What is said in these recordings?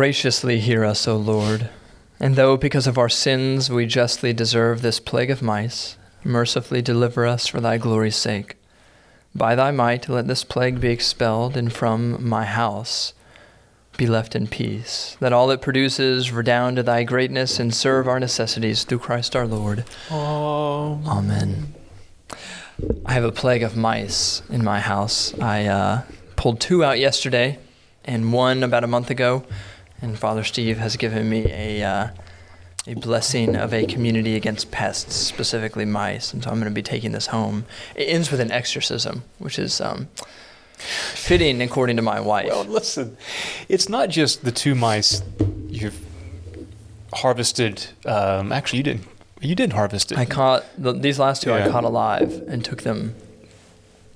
Graciously hear us, O Lord. And though because of our sins we justly deserve this plague of mice, mercifully deliver us for thy glory's sake. By thy might let this plague be expelled, and from my house be left in peace. That all it produces redound to thy greatness and serve our necessities through Christ our Lord. Oh. Amen. I have a plague of mice in my house. I uh, pulled two out yesterday and one about a month ago, and Father Steve has given me a uh, a blessing of a community against pests, specifically mice, and so I'm going to be taking this home. It ends with an exorcism, which is um, fitting according to my wife. Well, listen, it's not just the two mice you've harvested. Um, actually, you didn't. You didn't harvest it. I caught the, these last two. I caught alive and took them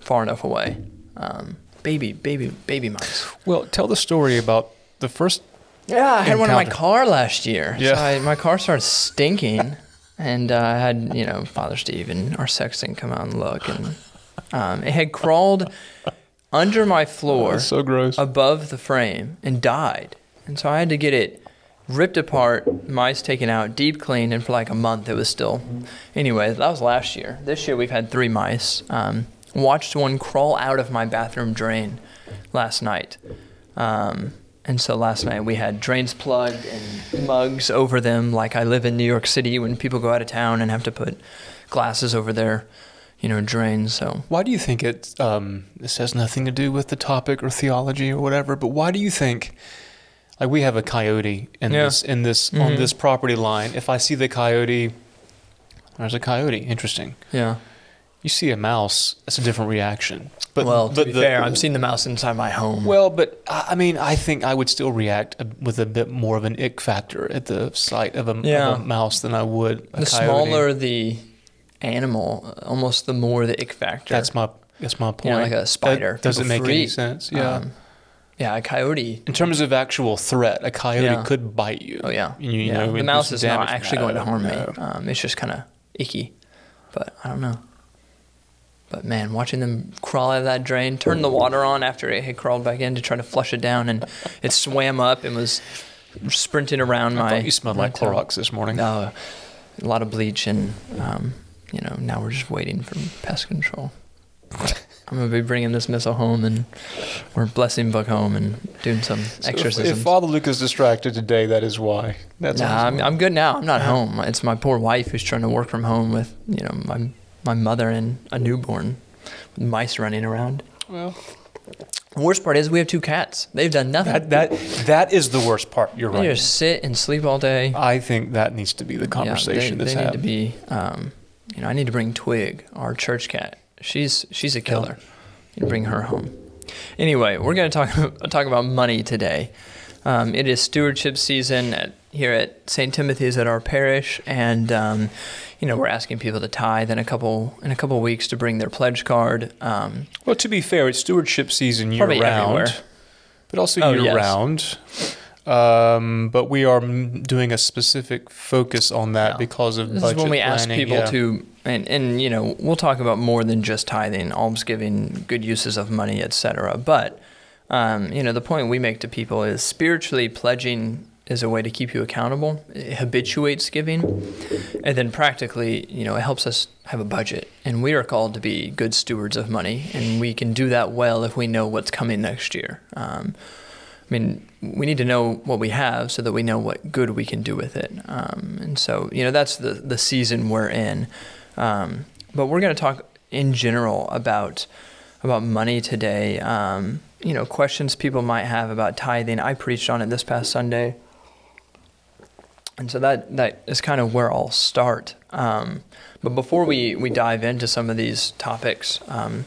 far enough away. Um, baby, baby, baby mice. well, tell the story about the first. Yeah, I had one in my car last year. Yeah. So I, my car started stinking, and uh, I had you know Father Steve and our sexton come out and look, and um, it had crawled under my floor That's so gross. above the frame and died, and so I had to get it ripped apart, mice taken out, deep cleaned, and for like a month it was still. Anyway, that was last year. This year we've had three mice. Um, watched one crawl out of my bathroom drain last night. Um, and so last night we had drains plugged and mugs over them, like I live in New York City when people go out of town and have to put glasses over their, you know, drains. So Why do you think it? Um, this has nothing to do with the topic or theology or whatever. But why do you think? Like we have a coyote in Yeah. this in this on Mhm. this property line. If I see the coyote, there's a coyote. Interesting. yeah. You see a mouse, that's a different reaction. But well, to but be the- fair, I'm seeing the mouse inside my home. Well, but I mean, I think I would still react with a bit more of an ick factor at the sight of a, Yeah. of a mouse than I would a the coyote. smaller the animal, almost the more the ick factor. That's my that's my point. you know, like a spider. That doesn't People make any sense. Yeah. Um, yeah, a coyote. In terms of actual threat, a coyote Yeah. could bite you. Oh yeah, You yeah. know, the mouse is not actually going to No, harm me. Um, it's just kind of icky, but I don't know. But man, watching them crawl out of that drain, turn the water on after it had crawled back in to try to flush it down, and it swam up and was sprinting around I my. you smelled like. Clorox this morning. No, a lot of bleach, and um, you know now we're just waiting for pest control. I'm gonna be bringing this missal home, and we're blessing Book home and doing some So if- exorcisms. If, Father Luke is distracted today, that is why. That's Nah. I'm, I'm good now. I'm not home. It's my poor wife who's trying to work from home with, you know, my my mother and a newborn, with mice running around. well, The worst part is we have two cats. They've done nothing. that that that is the worst part. You're they right. just sit and sleep all day. I think that needs to be the conversation yeah, they, that's they need to be. Um, you know, I need to bring Twig, our church cat. She's she's a killer. You need bring her home. Anyway, we're going to talk talk about money today. Um, it is stewardship season at, here at St. Timothy's at our parish, and um, you know we're asking people to tithe in a couple in a couple weeks to bring their pledge card. Um, Well, to be fair, it's stewardship season year round, everywhere. but also Oh, year yes. round. Um, but we are doing a specific focus on that Yeah. because of This budget is when we ask people yeah. to, and, and you know, we'll talk about more than just tithing, almsgiving, good uses of money, etc. But um, you know, the point we make to people is spiritually pledging is a way to keep you accountable. It habituates giving, and then practically, you know, it helps us have a budget. And we are called to be good stewards of money, and we can do that well if we know what's coming next year. Um, I mean, we need to know what we have so that we know what good we can do with it. Um, and so, you know, that's the, the season we're in. Um, but we're going to talk in general about about money today. Um, you know, questions people might have about tithing. I preached on it this past Sunday. And so that, that is kind of where I'll start. Um, but before we, we dive into some of these topics, um,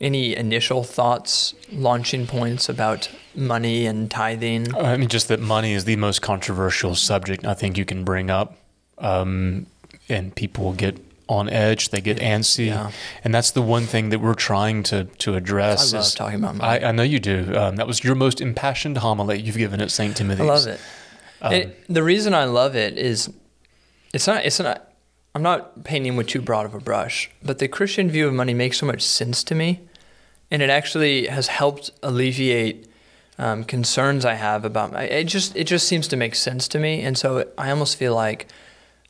any initial thoughts, launching points about money and tithing? I mean, just that money is the most controversial subject I think you can bring up, um, and people get on edge. They get antsy, Yeah. and that's the one thing that we're trying to to address. I love is- talking about money. I, I know you do. Um, that was your most impassioned homily you've given at St. Timothy's. I love it. Um, it. The reason I love it is it's not it's not I'm not painting with too broad of a brush, but the Christian view of money makes so much sense to me, and it actually has helped alleviate um, concerns I have about my, it just it just seems to make sense to me, and so I almost feel like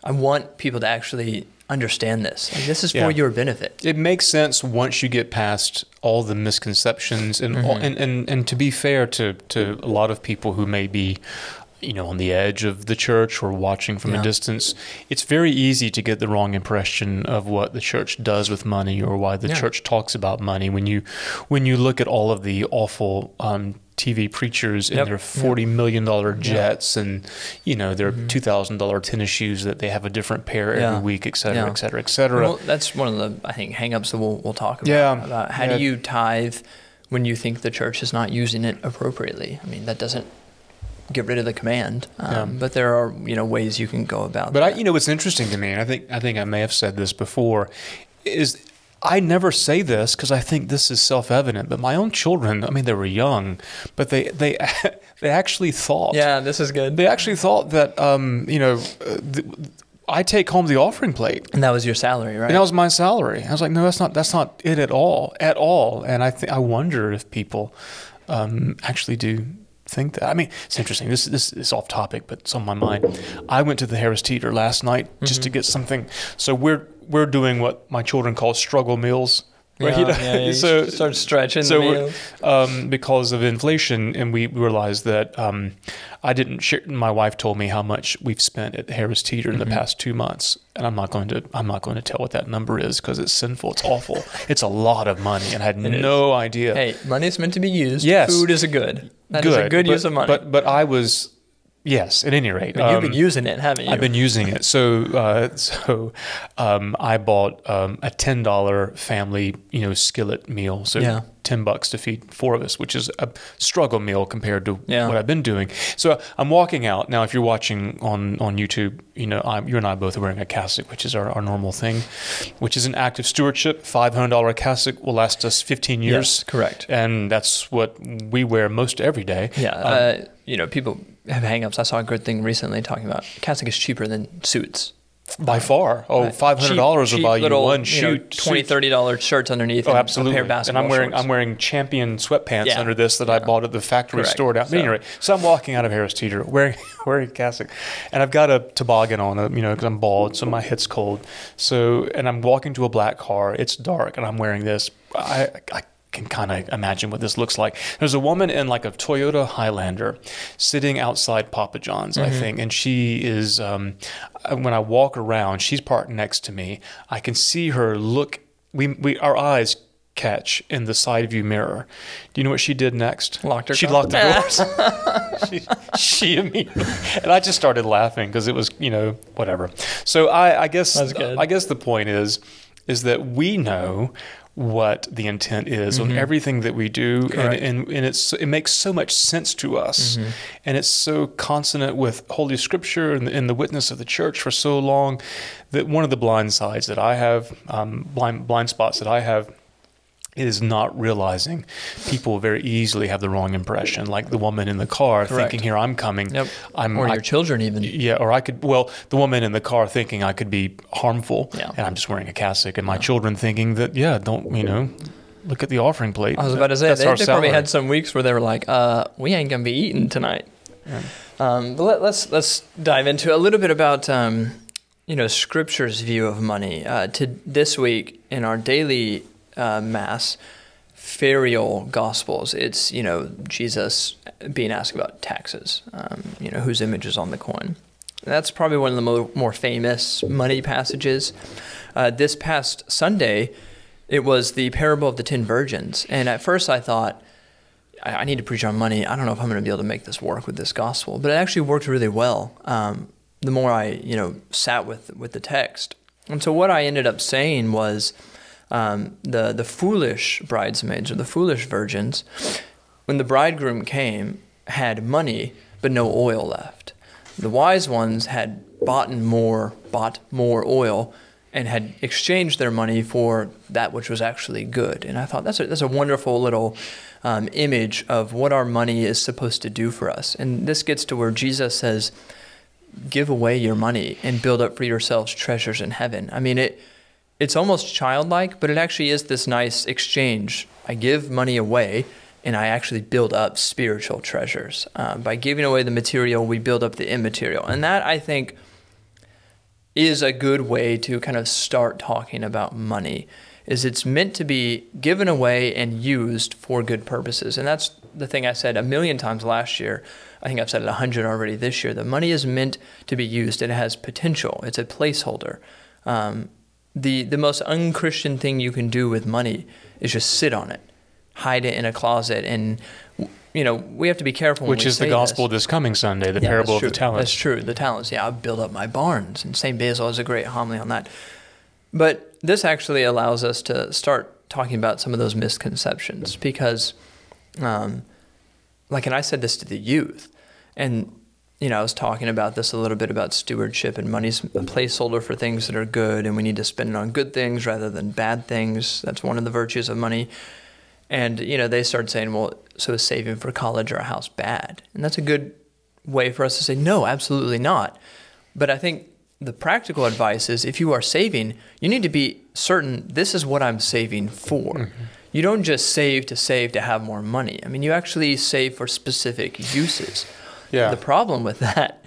I want people to actually understand this. Like, this is Yeah. for your benefit. It makes sense once you get past all the misconceptions and Mm-hmm. all, and, and and to be fair to to a lot of people who may be you know on the edge of the church or watching from Yeah. a distance it's very easy to get the wrong impression of what the church does with money or why the Yeah. church talks about money when you when you look at all of the awful um, TV preachers in Yep. their forty million dollar jets and you know their two thousand dollar tennis shoes that they have a different pair every Mm-hmm. Yeah. week, et cetera, et cetera, et cetera. Well, that's one of the I think hangups that we'll we'll talk about. Yeah. About how do you tithe when you think the church is not using it appropriately? I mean, that doesn't get rid of the command, um, Yeah. but there are you know ways you can go about. But I, that. you know, what's interesting to me, and I think I think I may have said this before, is I never say this because I think this is self-evident. But my own children, I mean, they were young, but they they they actually thought, yeah, this is good. they actually thought that um, you know, th- I take home the offering plate. And that was your salary, right? And that was my salary. I was like, no, that's not that's not it at all, at all. And I think I wonder if people um, actually do think that. I mean, it's interesting. This this is off topic, but it's on my mind. I went to the Harris Teeter last night just Mm-hmm. to get something. So we're we're doing what my children call struggle meals. where, you know, so start stretching so the um, because of inflation, and we realized that um, I didn't share. My wife told me how much we've spent at Harris Teeter in the Mm-hmm. past two months, and I'm not going to. I'm not going to tell what that number is because it's sinful. It's awful. it's a lot of money, and I had is. no idea. Hey, money is meant to be used. Yes. Food is a good. That is a good but, use of money. But but I was yes. At any rate, But you've been um, using it, haven't you? I've been using it. So, uh, so um, I bought um, a ten dollar family, you know, skillet meal. So Yeah. ten bucks to feed four of us, which is a struggle meal compared to Yeah. what I've been doing. So I'm walking out now. If you're watching on on YouTube, you know, I'm, you and I both are wearing a cassock, which is our, our normal thing, which is an act of stewardship. Five hundred dollar cassock will last us fifteen years. Yes, correct. And that's what we wear most every day. Yeah, Um, uh, you know, people have hangups. I saw a good thing recently talking about cassock is cheaper than suits. by far. Oh, five hundred dollars will buy you little, one you know, shoot. 20 suit. 30 dollar shirts underneath Oh, and absolutely. a pair of and I'm wearing shorts. I'm wearing champion sweatpants Yeah. under this that I bought at the factory Correct. store down. So- Anyway, so I'm walking out of Harris Teeter wearing wearing a cassock, and I've got a toboggan on, you know, because I'm bald, so my head's cold. So, and I'm walking to a black car. It's dark, and I'm wearing this. I I can kind of imagine what this looks like. There's a woman in like a Toyota Highlander sitting outside Papa John's, I think, and she is. Um, uh, when I walk around, she's parked next to me. I can see her look. We we our eyes catch in the side view mirror. Do you know what she did next? Locked her She locked the doors. she, she immediately, and I just started laughing because it was you know whatever. So I, I guess. I guess the point is is that we know what the intent is on everything that we do, and, Mm-hmm. Correct. and and it's it makes so much sense to us, Mm-hmm. and it's so consonant with Holy Scripture and the, and the witness of the church for so long that one of the blind sides that I have, um, blind blind spots that I have, is not realizing people very easily have the wrong impression, like the woman in the car Correct. thinking, "Here I'm coming." Yep. I'm or I- your children even. yeah, or I could. Well, the woman in the car thinking I could be harmful, Yeah. and I'm just wearing a cassock, and my children thinking that, yeah, don't you know, look at the offering plate. I was about to say That's they, they probably had some weeks where they were like, uh, "We ain't gonna be eating tonight." Um, but let, let's let's dive into a little bit about um, you know Scripture's view of money. Uh, to this week in our daily uh, mass, ferial gospels, it's you know Jesus being asked about taxes. Um, you know whose image is on the coin. That's probably one of the mo- more famous money passages. Uh, this past Sunday, it was the parable of the ten virgins, and at first I thought. I I need to preach on money. I don't know if I'm going to be able to make this work with this gospel, but it actually worked really well. Um, the more I, you know, sat with with the text, and so what I ended up saying was, um, the the foolish bridesmaids or the foolish virgins, when the bridegroom came, had money but no oil left. The wise ones had bought more, bought more oil, and had exchanged their money for that which was actually good. And I thought that's a, that's a wonderful little um, image of what our money is supposed to do for us. And this gets to where Jesus says, "Give away your money and build up for yourselves treasures in heaven." I mean it. It's almost childlike, but it actually is this nice exchange. I give money away, and I actually build up spiritual treasures. Uh, by giving away the material, we build up the immaterial. And that, I think, is a good way to kind of start talking about money is it's meant to be given away and used for good purposes. And that's the thing I said a million times last year. I think I've said it a hundred already this year. The money is meant to be used. It has potential. It's a placeholder. Um, the the most unchristian thing you can do with money is just sit on it, hide it in a closet, and you know we have to be careful. Which is the gospel this. this coming Sunday, the Yeah, parable of the talents. That's true. The talents. Yeah, I build up my barns, and Saint Basil has a great homily on that. But this actually allows us to start talking about some of those misconceptions because, um, like, and I said this to the youth, and you know, I was talking about this a little bit about stewardship and money's a placeholder for things that are good, and we need to spend it on good things rather than bad things. That's one of the virtues of money. And you know, they started saying, "Well, so is saving for college or a house bad?" And that's a good way for us to say, "No, absolutely not." But I think the practical advice is if you are saving, you need to be certain this is what I'm saving for. Mm-hmm. You don't just save to save to have more money. I mean, you actually save for specific uses. Yeah. The problem with that,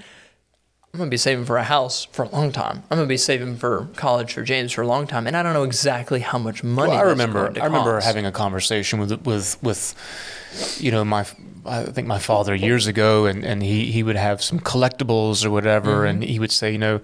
I'm going to be saving for a house for a long time. I'm going to be saving for college for James for a long time, and I don't know exactly how much money. Well, I remember. going to I remember cost. having a conversation with with with, you know, my I think my father years ago, and and he he would have some collectibles or whatever, Mm-hmm. and he would say, you know,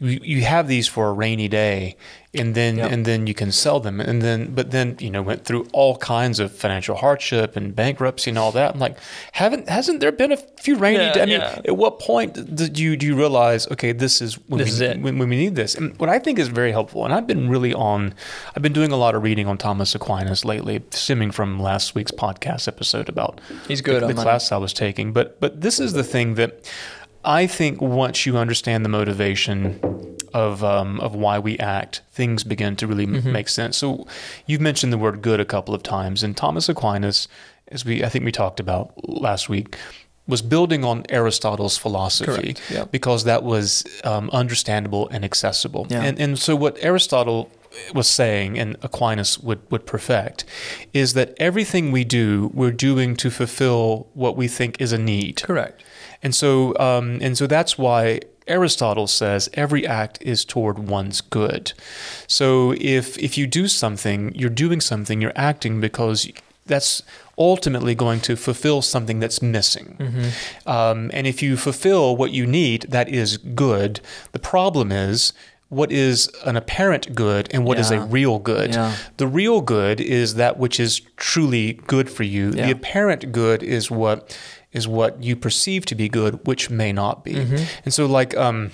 you, you have these for a rainy day, and then Yep. and then you can sell them, and then but then you know went through all kinds of financial hardship and bankruptcy and all that. I'm like, haven't hasn't there been a few rainy? Yeah, days? I mean, yeah. at what point did you do you realize okay, this is when This we is when, when we need this. And what I think is very helpful, and I've been really on, I've been doing a lot of reading on Thomas Aquinas lately, stemming from last week's podcast episode about He's good the, on the class I was taking. But but this is the thing that I think once you understand the motivation of um, of why we act, things begin to really Mm-hmm. make sense. So you've mentioned the word good a couple of times, and Thomas Aquinas, as we I think we talked about last week. Was building on Aristotle's philosophy yeah. because that was um, understandable and accessible. Yeah. And, and so, what Aristotle was saying, and Aquinas would, would perfect, is that everything we do, we're doing to fulfill what we think is a need. Correct. And so, um, and so that's why Aristotle says every act is toward one's good. So if if you do something, you're doing something, you're acting because that's ultimately going to fulfill something that's missing. Mm-hmm. Um, and if you fulfill what you need, that is good. The problem is. What is an apparent good and what is a real good? Yeah. The real good is that which is truly good for you. Yeah. The apparent good is what is what you perceive to be good, which may not be. Mm-hmm. And so, like, um,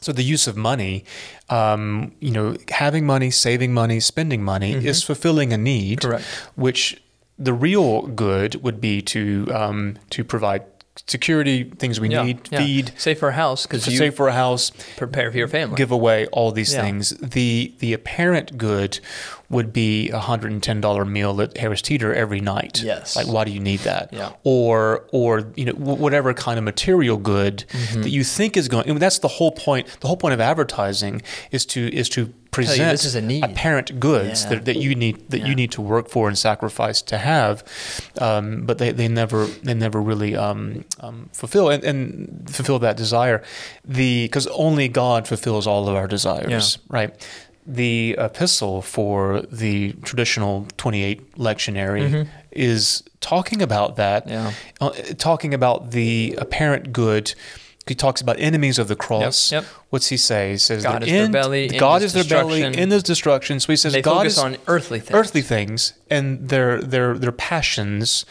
so the use of money, um, you know, having money, saving money, spending money is fulfilling a need, Mm-hmm. Correct. which the real good would be to um, to provide security, things we Yeah. need, yeah. feed, Save for a house because you save for a house, prepare for your family. give away all these Yeah. things. The the apparent good would be a hundred and ten dollar meal at Harris Teeter every night. Yes. Like, why do you need that? Yeah. Or or you know wh- whatever kind of material good Mm-hmm. that you think is going. And that's the whole point. The whole point of advertising is to is to present this is a need. apparent goods Yeah. that, that you need that Yeah. you need to work for and sacrifice to have, um, but they, they never they never really um, um, fulfill and, and fulfill that desire. The because only God fulfills all of our desires, right? The epistle for the traditional twenty eight lectionary is talking about that, Mm-hmm. Yeah. uh, talking about the apparent good. He talks about enemies of the cross. yep. What's he say? He says God is their belly, in God is their belly, destruction. in his destruction. So he says They God focus is on earthly things. earthly things and their their their passions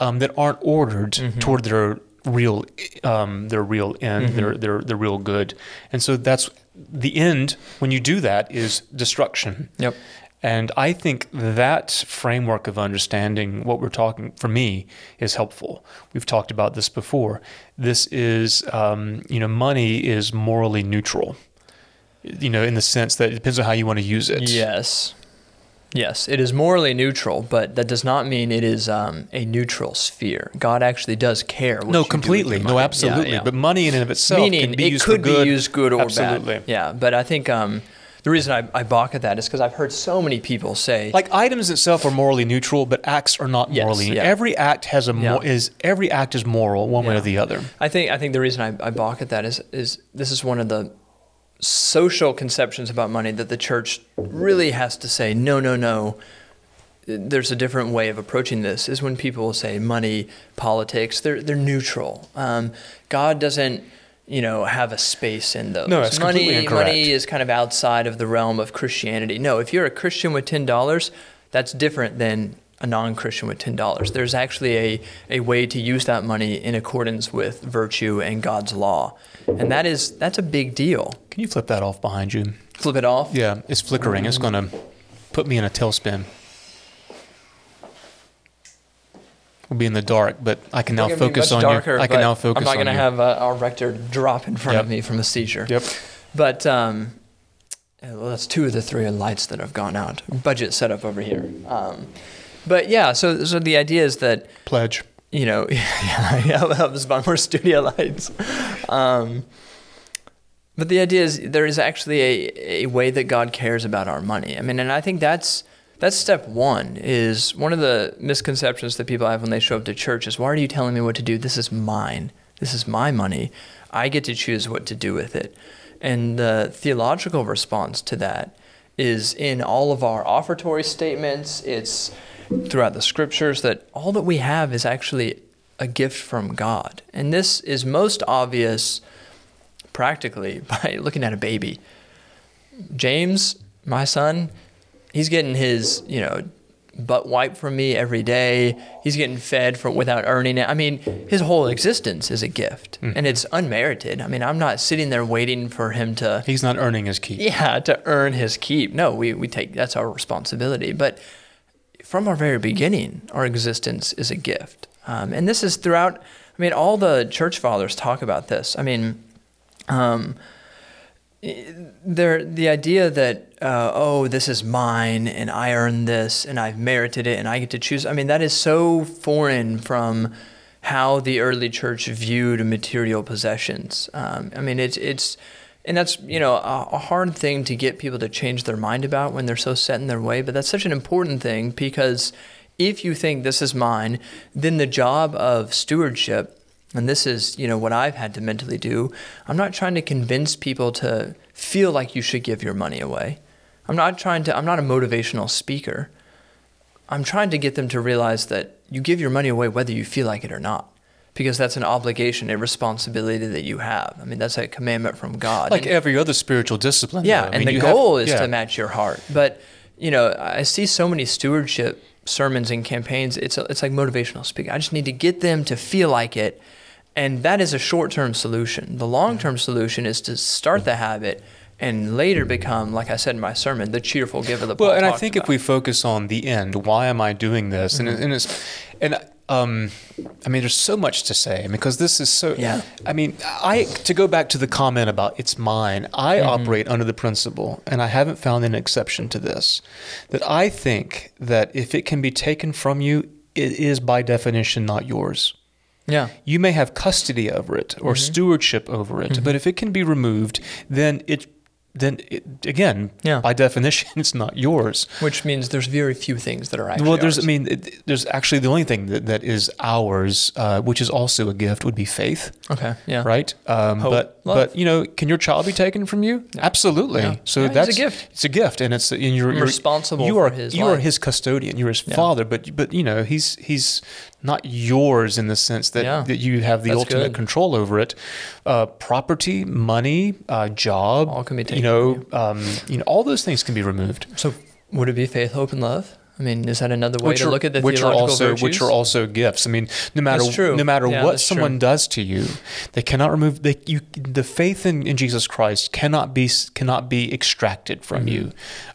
um, that aren't ordered Mm-hmm. toward their real um, their real end, Mm-hmm. their their their real good. And so that's the end. When you do that, is destruction. Yep. And I think that framework of understanding what we're talking, for me, is helpful. We've talked about this before. This is, um, you know, money is morally neutral, you know, in the sense that it depends on how you want to use it. Yes. Yes, it is morally neutral, but that does not mean it is um, a neutral sphere. God actually does care. No, you do with completely. No, absolutely. Yeah, yeah. But money in and of itself meaning can be it used could good. be used good or absolutely. bad. Yeah, but I think um, the reason I, I balk at that is because I've heard so many people say, Like items itself are morally neutral, but acts are not Yes, morally. yeah. Every act has a mo- is every act is moral one way or the other. I think I think the reason I, I balk at that is is this is one of the social conceptions about money that the church really has to say no no no. There's a different way of approaching this. Is when people say money, politics, they're they're neutral. Um, God doesn't you know have a space in those. No, completely money incorrect. money is kind of outside of the realm of Christianity. No, if you're a Christian with ten dollars, that's different than a non-Christian with ten dollars. There's actually a, a way to use that money in accordance with virtue and God's law, and that is that's a big deal. Can you flip that off behind you? Flip it off. Yeah, it's flickering. It's going to put me in a tailspin. We'll be in the dark, but I can now gonna focus on darker, you. I can now focus I'm not going to you. have uh, our rector drop in front of me from a seizure. Yep. But um, well, that's two of the three lights that have gone out. Budget setup over here. Um, but yeah, so so the idea is that Pledge. you know, yeah, yeah, I'll help us buy more studio lights. Um, but the idea is there is actually a, a way that God cares about our money. I mean, and I think that's that's step one. Is one of the misconceptions that people have when they show up to church is, "Why are you telling me what to do? This is mine. This is my money. I get to choose what to do with it." And the theological response to that is in all of our offertory statements. It's throughout the scriptures that all that we have is actually a gift from God. And this is most obvious practically by looking at a baby. James, my son, he's getting his, you know, butt wiped from me every day. He's getting fed from without earning it. I mean, his whole existence is a gift, hmm. and it's unmerited. I mean, I'm not sitting there waiting for him to He's not earning his keep. yeah, to earn his keep. No, we, we take that's our responsibility. But from our very beginning, our existence is a gift. Um, and this is throughout, I mean, all the church fathers talk about this. I mean, um, there, the idea that, uh, oh, this is mine and I earned this and I've merited it and I get to choose. I mean, that is so foreign from how the early church viewed material possessions. Um, I mean, it's, it's, and that's, you know, a, a hard thing to get people to change their mind about when they're so set in their way. But that's such an important thing because if you think this is mine, then the job of stewardship and this is, you know, what I've had to mentally do. I'm not trying to convince people to feel like you should give your money away. I'm not trying to I'm not a motivational speaker. I'm trying to get them to realize that you give your money away whether you feel like it or not. Because that's an obligation, a responsibility that you have. I mean, that's a commandment from God. Like And- every other spiritual discipline. yeah, and mean, the you have- goal is yeah. to match your heart. But you know, I see so many stewardship sermons and campaigns. It's it's like motivational speaking. I just need to get them to feel like it, and that is a short term solution. The long term solution is to start the habit and later become, like I said in my sermon, the cheerful giver. That Well, Paul and I think about. if we focus on the end, why am I doing this? And, Mm-hmm. it, and it's, and um, I mean, there's so much to say because this is so. Yeah. I mean, I to go back to the comment about it's mine. I Mm-hmm. operate under the principle, and I haven't found an exception to this, that I think that if it can be taken from you, it is by definition not yours. yeah, You may have custody over it or Mm-hmm. stewardship over it, but if it can be removed, then it then it, again, Yeah. by definition, it's not yours. which means there's very few things that are actually. Well, there's, ours. I mean, it, there's actually the only thing that, that is ours, uh, which is also a gift, would be faith, okay, yeah, right? Um, Hope, but love. but you know, can your child be taken from you? Absolutely. Yeah. So Yeah, it's a gift. It's a gift, and it's and you're, you're responsible You are his you are his custodian. You're his Yeah. father, but but you know he's he's not yours in the sense that Yeah. that you have the That's ultimate good. control over it. Uh, property, money, uh, job, All can be You taken know, um, you know, all those things can be removed. So would it be faith, hope, and love? I mean, is that another way to are, look at the which are theological also virtues? which are also gifts. I mean, no matter no matter Yeah, what someone true. does to you, they cannot remove they, you the faith in, in Jesus Christ cannot be cannot be extracted from you.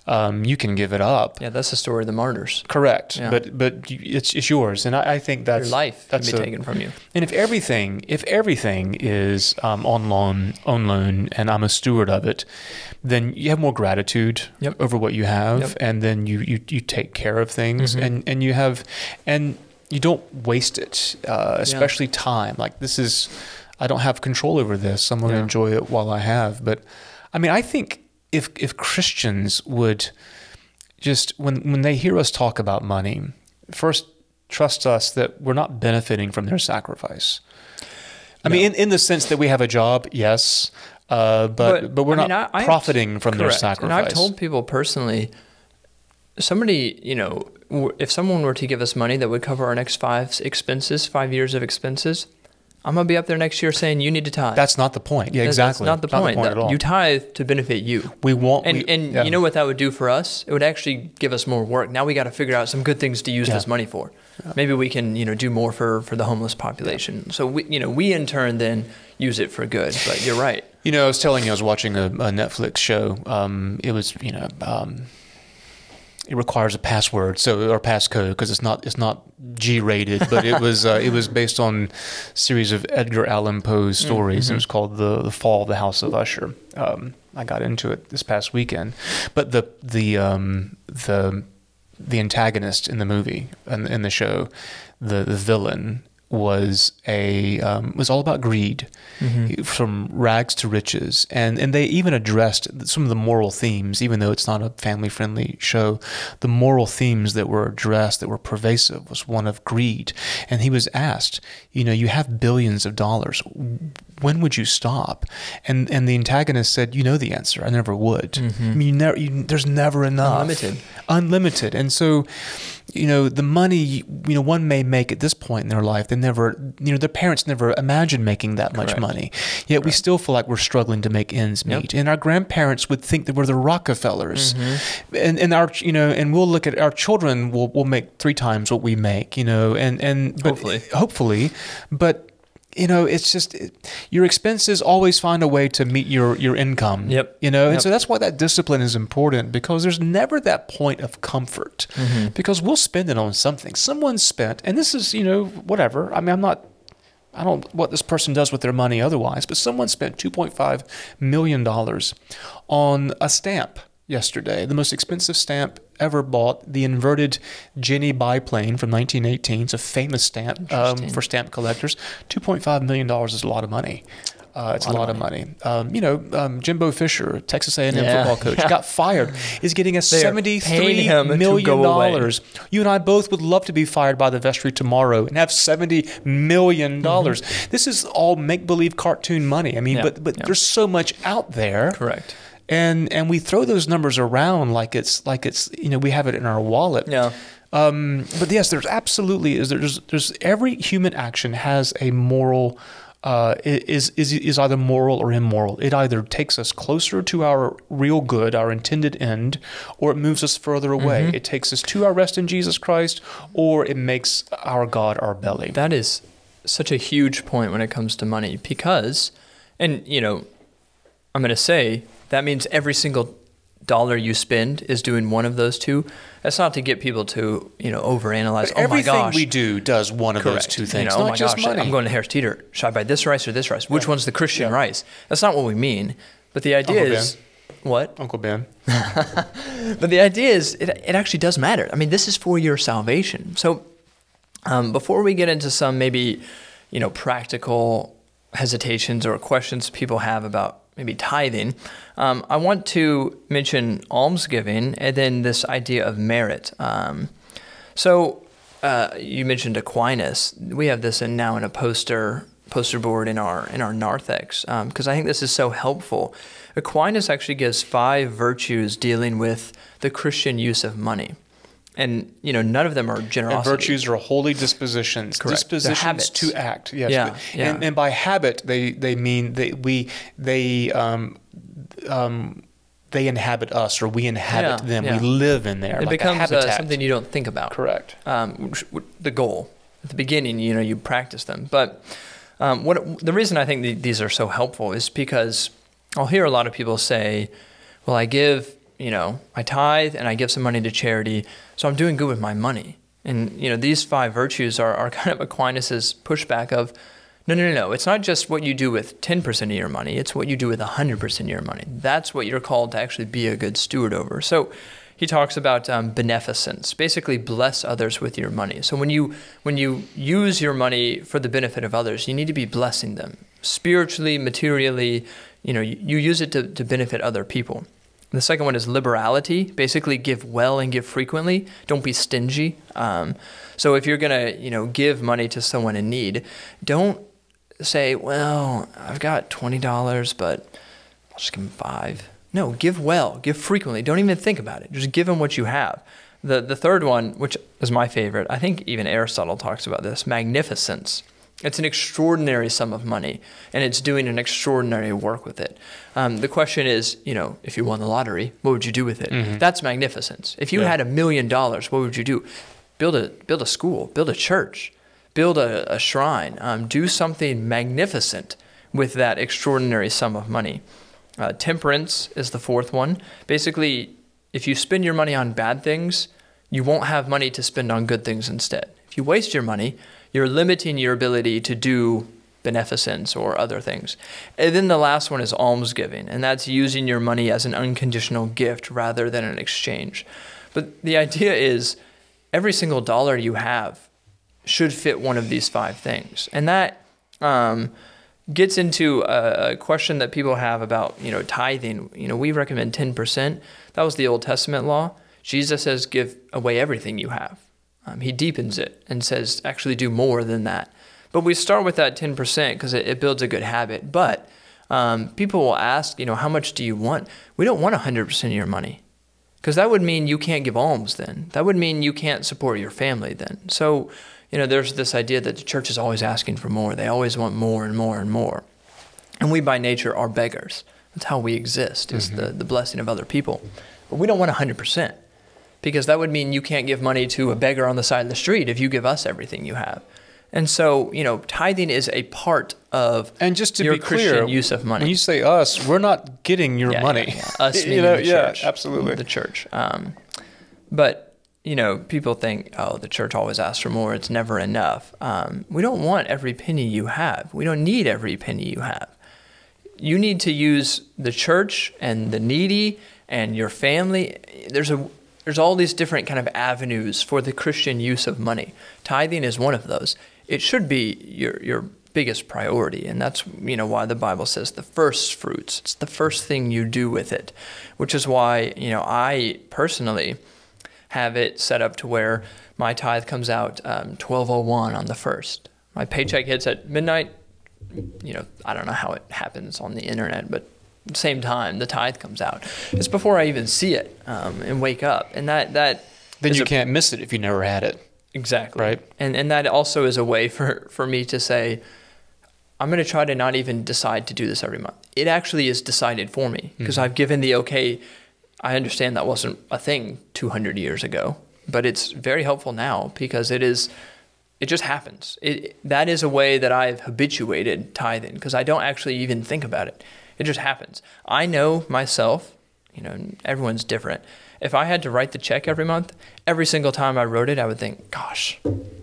Um, you can give it up. Mm-hmm. Yeah, that's the story of the martyrs. Correct, Yeah. but but it's it's yours, and I, I think that's Your life can that's be a- taken from you. And if everything if everything is um, on loan on loan, and I'm a steward of it, then you have more gratitude Yep. over what you have, Yep. and then you you, you take care of things, Mhm. and and you have and you don't waste it, uh, especially time. Like this is, I don't have control over this. I'm going to Yeah. enjoy it while I have. But I mean, I think if if Christians would just when when they hear us talk about money, first trust us that we're not benefiting from their sacrifice. I No. mean, in, in the sense that we have a job, yes, uh, but, but we're I mean, not I- I- profiting from their sacrifice. And I've told people personally, somebody, you know, if someone were to give us money that would cover our next five expenses, five years of expenses, I'm gonna be up there next year saying you need to tithe. That's not the point. Yeah, That's- exactly. That's not the point. at That- all. You tithe to benefit you. we want And we- and yeah. you know what that would do for us? It would actually give us more work. Now we got to figure out some good things to use Yeah. this money for. Maybe we can, you know, do more for for the homeless population. So we, you know, we in turn then use it for good. But you're right. You know, I was telling you, I was watching a, a Netflix show. Um, it was, you know, um, it requires a password, so or passcode because it's not it's not G rated, but it was uh, it was based on a series of Edgar Allan Poe's stories. It was called the the Fall of the House of Usher. Um, I got into it this past weekend, but the the um, the the antagonist in the movie and in, in the show, the the villain was a um, was all about greed, from rags to riches, and and they even addressed some of the moral themes, even though it's not a family friendly show. The moral themes that were addressed that were pervasive was one of greed, and he was asked, you know, you have billions of dollars, when would you stop? And and the antagonist said, you know the answer, I never would. I mean, you never, you, there's never enough, Unlimited. unlimited, and so you know the money you know one may make at this point in their life they never you know their parents never imagined making that much money yet we still feel like we're struggling to make ends Yep. meet and our grandparents would think that we're the rockefellers Mm-hmm. and and our you know and we'll look at our children will will make three times what we make you know and and but- Hopefully. hopefully but you know it's just it, your expenses always find a way to meet your your income Yep. you know and Yep. so that's why that discipline is important because there's never that point of comfort Mm-hmm. because we'll spend it on something someone spent and this is you know whatever i mean i'm not I don't know what this person does with their money otherwise, but someone spent $2.5 million on a stamp yesterday, the most expensive stamp ever bought, the inverted Jenny biplane from 1918. It's a famous stamp um, for stamp collectors. $2.5 million is a lot of money. Uh, it's a lot, of money. Um, you know, um, Jimbo Fisher, Texas A&M Yeah, football coach, yeah. got fired. Is getting a they seventy-three million dollars. You and I both would love to be fired by the vestry tomorrow and have seventy million dollars. This is all make-believe cartoon money. I mean, Mm-hmm. Yeah, but but there's so much out there, Correct. And and we throw those numbers around like it's like it's you know we have it in our wallet. Yeah. Um, but yes, there's absolutely is there's there's every human action has a moral. Uh, is is is either moral or immoral. It either takes us closer to our real good, our intended end, or it moves us further away. Mm-hmm. It takes us to our rest in Jesus Christ, or it makes our God our belly. That is such a huge point when it comes to money because, and you know, I'm going to say that means every single dollar you spend is doing one of those two. That's not to get people to you know overanalyze. But oh my everything gosh, we do does one of correct. those two things. You know, oh my gosh, money. I'm going to Harris Teeter. Should I buy this rice or this rice? Which Right. one's the Christian Yeah. rice? That's not what we mean. But the idea Uncle is what? Uncle Ben. But the idea is, it, it actually does matter. I mean, this is for your salvation. So, um, before we get into some maybe, you know, practical hesitations or questions people have about maybe tithing, um, I want to mention almsgiving and then this idea of merit. Um, so, uh, you mentioned Aquinas. We have this in now in a poster poster board in our in our narthex because I think this is so helpful. Aquinas actually gives five virtues dealing with the Christian use of money, and you know none of them are And generosity. virtues are holy dispositions, Correct. Dispositions to act. Yes, Yeah, but- yeah. And, and by habit, they they mean they we they um, um, they inhabit us, or we inhabit Yeah, them. yeah. We live in there. It like becomes uh, something you don't think about. Correct. um, the goal at the beginning. You know, you practice them, but um, what the reason I think the, these are so helpful is because I'll hear a lot of people say, "Well, I give, you know, I tithe and I give some money to charity, so I'm doing good with my money." And you know, these five virtues are, are kind of Aquinas's pushback of, no, no, no, no. It's not just what you do with 10% of your money. It's what you do with 100% of your money. That's what you're called to actually be a good steward over. So he talks about um, beneficence, basically bless others with your money. So when you when you use your money for the benefit of others, you need to be blessing them spiritually, materially. You know, you, you use it to, to benefit other people. The second one is liberality. Basically, give well and give frequently. Don't be stingy. Um, so if you're gonna, you know, give money to someone in need, don't say, "Well, I've got twenty dollars, but I'll just give them five. No, give well, give frequently. Don't even think about it. Just give them what you have. The the third one, which is my favorite, I think even Aristotle talks about this, magnificence. It's an extraordinary sum of money, and it's doing an extraordinary work with it. Um, the question is, you know, if you won the lottery, what would you do with it? Mm-hmm. That's magnificence. If you Yeah. had a million dollars, what would you do? Build a build a school, build a church, build a, a shrine, um, do something magnificent with that extraordinary sum of money. Uh, temperance is the fourth one. Basically, if you spend your money on bad things, you won't have money to spend on good things instead. If you waste your money, you're limiting your ability to do beneficence or other things. And then the last one is almsgiving, and that's using your money as an unconditional gift rather than an exchange. But the idea is every single dollar you have should fit one of these five things. And that um, gets into a, a question that people have about, you know, tithing. You know, we recommend 10%. That was the Old Testament law. Jesus says, give away everything you have. Um, he deepens it and says, actually do more than that. But we start with that 10% because it, it builds a good habit. But um, people will ask, you know, how much do you want? We don't want 100% of your money because that would mean you can't give alms then. That would mean you can't support your family then. So, you know, there's this idea that the church is always asking for more. They always want more and more and more. And we by nature are beggars. That's how we exist, is the, the blessing of other people. But we don't want 100% because that would mean you can't give money to a beggar on the side of the street if you give us everything you have. And so, you know, tithing is a part of And just to your be Christian clear, use of money. when you say us, we're not getting your Yeah, money. yeah, yeah. Us You know, the yeah, church. absolutely. The church. Um, but, you know, people think, oh, the church always asks for more. It's never enough. Um, we don't want every penny you have. We don't need every penny you have. You need to use the church and the needy and your family. There's a there's all these different kind of avenues for the Christian use of money. Tithing is one of those. It should be your your biggest priority, and that's you know why the Bible says the first fruits. It's the first thing you do with it, which is why you know I personally have it set up to where my tithe comes out um, 1201 on the first. My paycheck hits at midnight. You know, I don't know how it happens on the internet, but same time the tithe comes out. It's before I even see it um, and wake up, and that that Then you a- can't miss it if you never had it. Exactly. Right. And and that also is a way for for me to say I'm going to try to not even decide to do this every month. It actually is decided for me because I've given the okay. I understand that wasn't a thing 200 years ago, but it's very helpful now because it is it just happens. It that is a way that I've habituated tithing because I don't actually even think about it. It just happens. I know myself, you know, everyone's different. If I had to write the check every month, every single time I wrote it, I would think, "Gosh,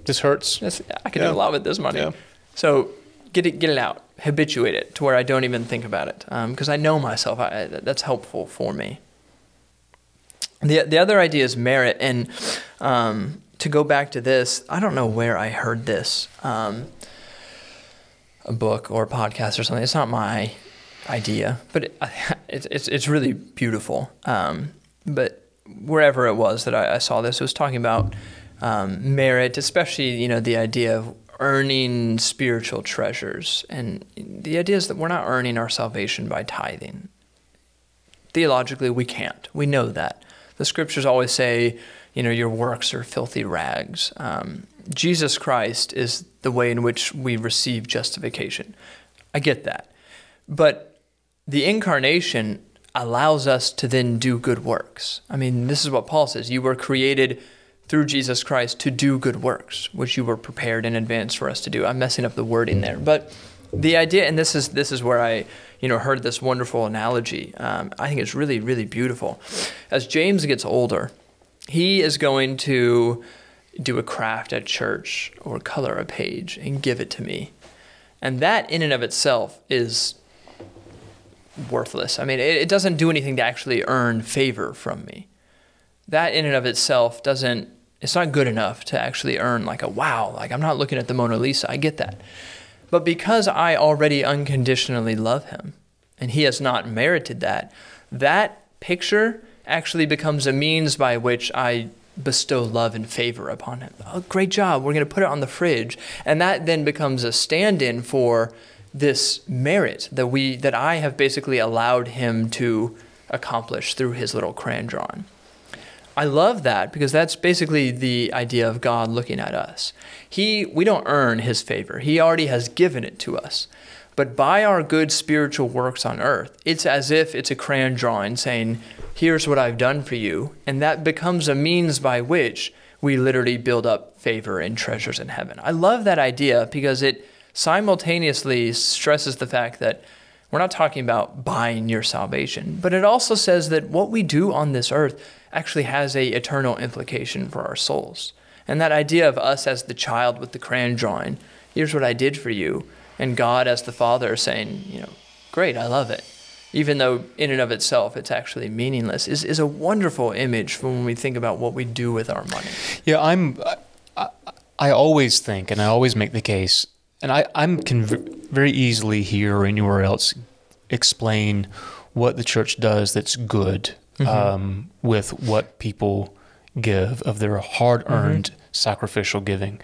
This hurts. this, I could Yeah. do a lot with this money." Yeah. So get it, get it out, habituate it to where I don't even think about it, because I know myself. I, that's helpful for me. The the other idea is merit, and um, to go back to this, I don't know where I heard this, um, a book or a podcast or something. It's not my idea, but it, it's it's it's really beautiful. Um, but wherever it was that I, I saw this, it was talking about um, merit, especially you know the idea of earning spiritual treasures, and the idea is that we're not earning our salvation by tithing. Theologically, we can't. We know that. The scriptures always say, you know, your works are filthy rags. Um, Jesus Christ is the way in which we receive justification. I get that. But the incarnation allows us to then do good works. I mean, this is what Paul says you were created through Jesus Christ to do good works, which you were prepared in advance for us to do. I'm messing up the wording there, but the idea, and this is this is where I, you know, heard this wonderful analogy. Um, I think it's really really beautiful. As James gets older, he is going to do a craft at church or color a page and give it to me, and that in and of itself is worthless. I mean, it, it doesn't do anything to actually earn favor from me. That in and of itself doesn't. It's not good enough to actually earn like a wow. Like I'm not looking at the Mona Lisa. I get that. But because I already unconditionally love him and he has not merited that, that picture actually becomes a means by which I bestow love and favor upon him. Oh, great job. We're going to put it on the fridge. And that then becomes a stand-in for this merit that we that I have basically allowed him to accomplish through his little crayon drawing. I love that because that's basically the idea of God looking at us. He we don't earn his favor. He already has given it to us. But by our good spiritual works on earth, it's as if it's a crayon drawing saying, Here's what I've done for you. And that becomes a means by which we literally build up favor and treasures in heaven. I love that idea because it simultaneously stresses the fact that we're not talking about buying your salvation, but it also says that what we do on this earth actually has a eternal implication for our souls. And that idea of us as the child with the crayon drawing, here's what I did for you, and God as the father saying, you know, great, I love it. Even though in and of itself it's actually meaningless, is, is a wonderful image for when we think about what we do with our money. Yeah, I'm. I, I always think, and I always make the case, and I, I'm can very easily here or anywhere else explain what the church does that's good mm-hmm. um, with what people give of their hard earned mm-hmm. sacrificial giving.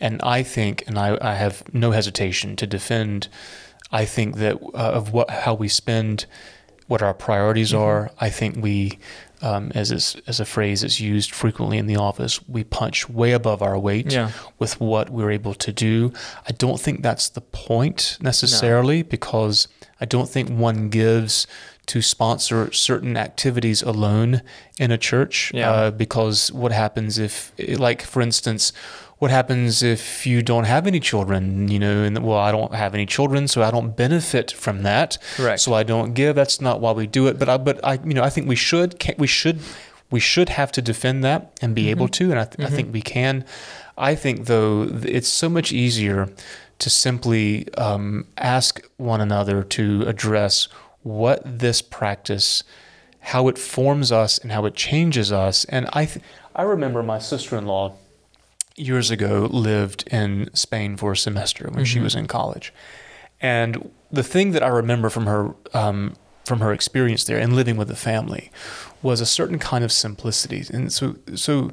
And I think, and I, I have no hesitation to defend I think that uh, of what how we spend, what our priorities mm-hmm. are. I think we, um, as is, as a phrase that's used frequently in the office, we punch way above our weight yeah. with what we're able to do. I don't think that's the point necessarily, no. because I don't think one gives to sponsor certain activities alone in a church. Yeah. Uh, because what happens if, like for instance what happens if you don't have any children? You know, and well, I don't have any children, so I don't benefit from that. Correct. So I don't give. That's not why we do it. But I, but I, you know, I think we should, we should, we should have to defend that and be mm-hmm. able to, and I, th- mm-hmm. I think we can. I think though it's so much easier to simply um, ask one another to address what this practice, how it forms us, and how it changes us. And I, th- I remember my sister-in-law years ago lived in Spain for a semester when mm-hmm. she was in college, and the thing that I remember from her um, from her experience there and living with the family was a certain kind of simplicity. And so, so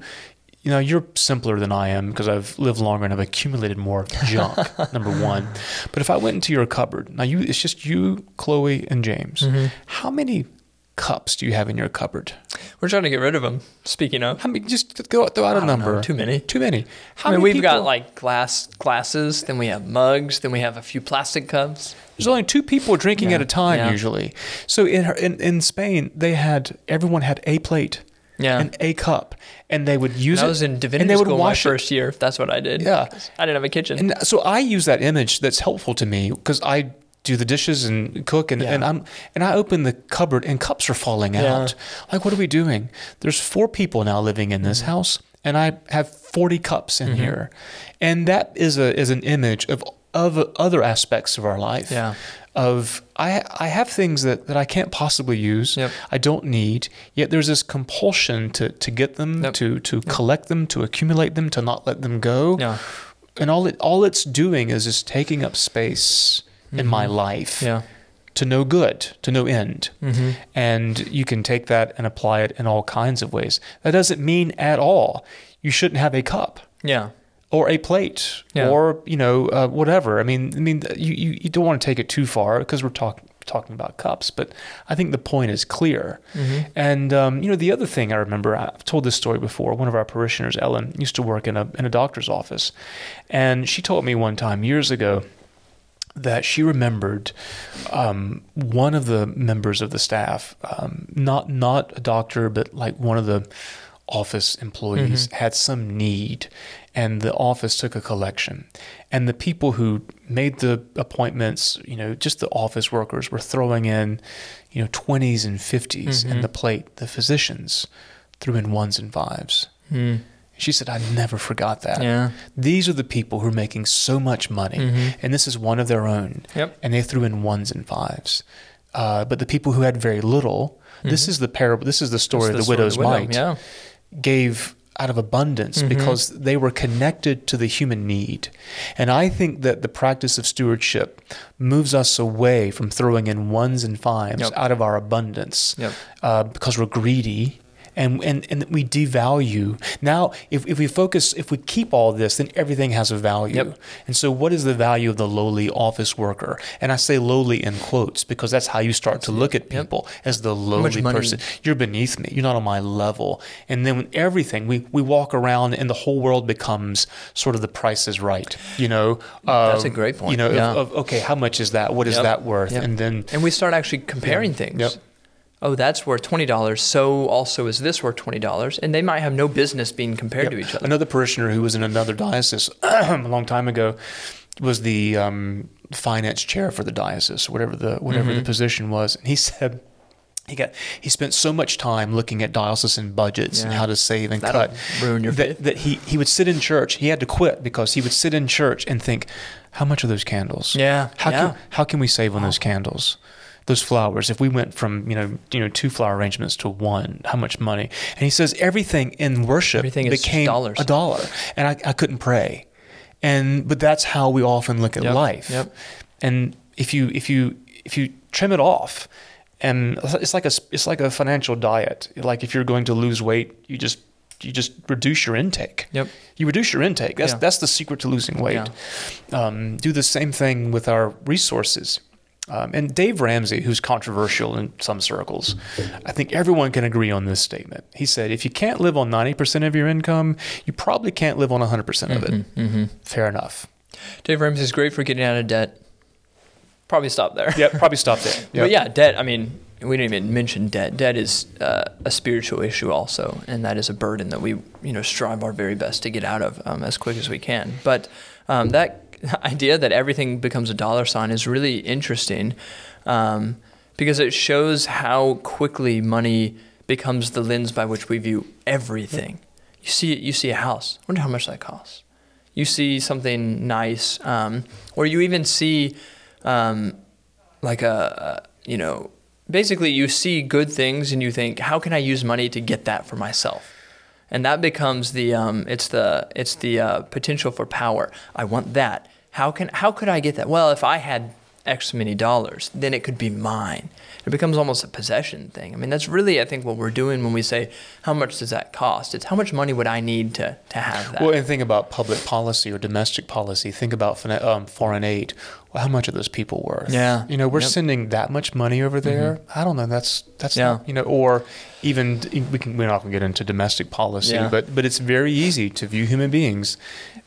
you know, you're simpler than I am because I've lived longer and I've accumulated more junk. number one, but if I went into your cupboard now, you it's just you, Chloe, and James. Mm-hmm. How many cups do you have in your cupboard? We're trying to get rid of them. Speaking of, how many? Just go throw out a number. Know, too many. Too many. How I mean, we've people? got like glass glasses. Then we have mugs. Then we have a few plastic cups. There's only two people drinking yeah. at a time yeah. usually. So in, in in Spain, they had everyone had a plate. Yeah. And a cup, and they would use it. I was in divinity and they would school wash my first year. If that's what I did. Yeah, I didn't have a kitchen. And so I use that image that's helpful to me because I do the dishes and cook and, yeah. and I'm and I open the cupboard and cups are falling yeah. out. Like what are we doing? There's four people now living in this mm-hmm. house and I have 40 cups in mm-hmm. here. And that is a is an image of of other aspects of our life. Yeah. Of I I have things that, that I can't possibly use. Yep. I don't need. Yet there's this compulsion to to get them, yep. to to yep. collect them, to accumulate them, to not let them go. Yeah. And all it all it's doing is just taking up space mm-hmm. in my mm-hmm. life yeah. to no good, to no end. Mm-hmm. And you can take that and apply it in all kinds of ways. That doesn't mean at all you shouldn't have a cup. Yeah. Or a plate, yeah. or you know, uh, whatever. I mean, I mean, you, you, you don't want to take it too far because we're talking talking about cups, but I think the point is clear. Mm-hmm. And um, you know, the other thing I remember, I've told this story before. One of our parishioners, Ellen, used to work in a in a doctor's office, and she told me one time years ago that she remembered um, one of the members of the staff, um, not not a doctor, but like one of the office employees, mm-hmm. had some need, and the office took a collection, and the people who made the appointments, you know, just the office workers were throwing in, you know, twenties and 50s mm-hmm. in the plate. The physicians threw in ones and fives. Mm. She said, I never forgot that. Yeah. These are the people who are making so much money, mm-hmm. and this is one of their own. Yep. And they threw in ones and fives. Uh, but the people who had very little, mm-hmm. this is the parable, this is the story of the, widow's the widow, mite, yeah. gave out of abundance Mm-hmm. because they were connected to the human need. And I think that the practice of stewardship moves us away from throwing in ones and fives Yep. out of our abundance Yep. uh, because we're greedy. And, and, and we devalue. Now, if, if we focus, if we keep all this, then everything has a value. Yep. And so, what is the value of the lowly office worker? And I say lowly in quotes because that's how you start to look at Yep. people as the lowly person. You're beneath me. You're not on my level. And then when everything, we, we walk around and the whole world becomes sort of the price is right. You know, That's a Um, great point. You know, Yeah. of, okay, how much is that? What is Yep. that worth? Yep. And then And we start actually comparing Yeah. things. Oh, that's worth twenty dollars. So also is this worth twenty dollars? And they might have no business being compared Yep. to each other. Another parishioner who was in another diocese a long time ago was the um, finance chair for the diocese, whatever the whatever Mm-hmm. the position was. And he said he got he spent so much time looking at diocesan budgets and how to save and That'll cut ruin your that, that he he would sit in church. He had to quit because he would sit in church and think, how much are those candles? Yeah, How yeah. can how can we save on those candles? Those flowers. If we went from you know you know two flower arrangements to one, how much money? And he says everything in worship Everything became dollars. a dollar, and I, I couldn't pray. And but that's how we often look at Yep, life. yep. And if you if you if you trim it off, and it's like a it's like a financial diet. Like if you're going to lose weight, you just you just reduce your intake. Yep. You reduce your intake. That's Yeah. that's the secret to losing weight. Um, do the same thing with our resources. Um, and Dave Ramsey, who's controversial in some circles, I think everyone can agree on this statement. He said, if you can't live on 90% of your income, you probably can't live on 100% of it. Mm-hmm. Fair enough. Dave Ramsey is great for getting out of debt. Probably stop there. Yeah, probably stop there. But yeah, debt. I mean, we didn't even mention debt. Debt is uh, a spiritual issue also, and that is a burden that we, you know, strive our very best to get out of um, as quick as we can. But um, that idea that everything becomes a dollar sign is really interesting um, because it shows how quickly money becomes the lens by which we view everything. You see, you see a house. I wonder how much that costs. You see something nice, um, or you even see um, like a, you know basically you see good things and you think how can i use money to get that for myself and that becomes the um, it's the it's the uh, potential for power i want that how can how could i get that? Well if i had x many dollars then it could be mine. It becomes almost a possession thing. I mean that's really i think what we're doing when we say how much does that cost? It's how much money would i need to to have that? Well, and think about public policy or domestic policy. Think about um, foreign aid. Well, how much are those people worth? Yeah. You know, we're Yep. sending that much money over there. I don't know. That's that's Yeah. not, you know, or even we can we're not going to get into domestic policy, Yeah. but but it's very easy to view human beings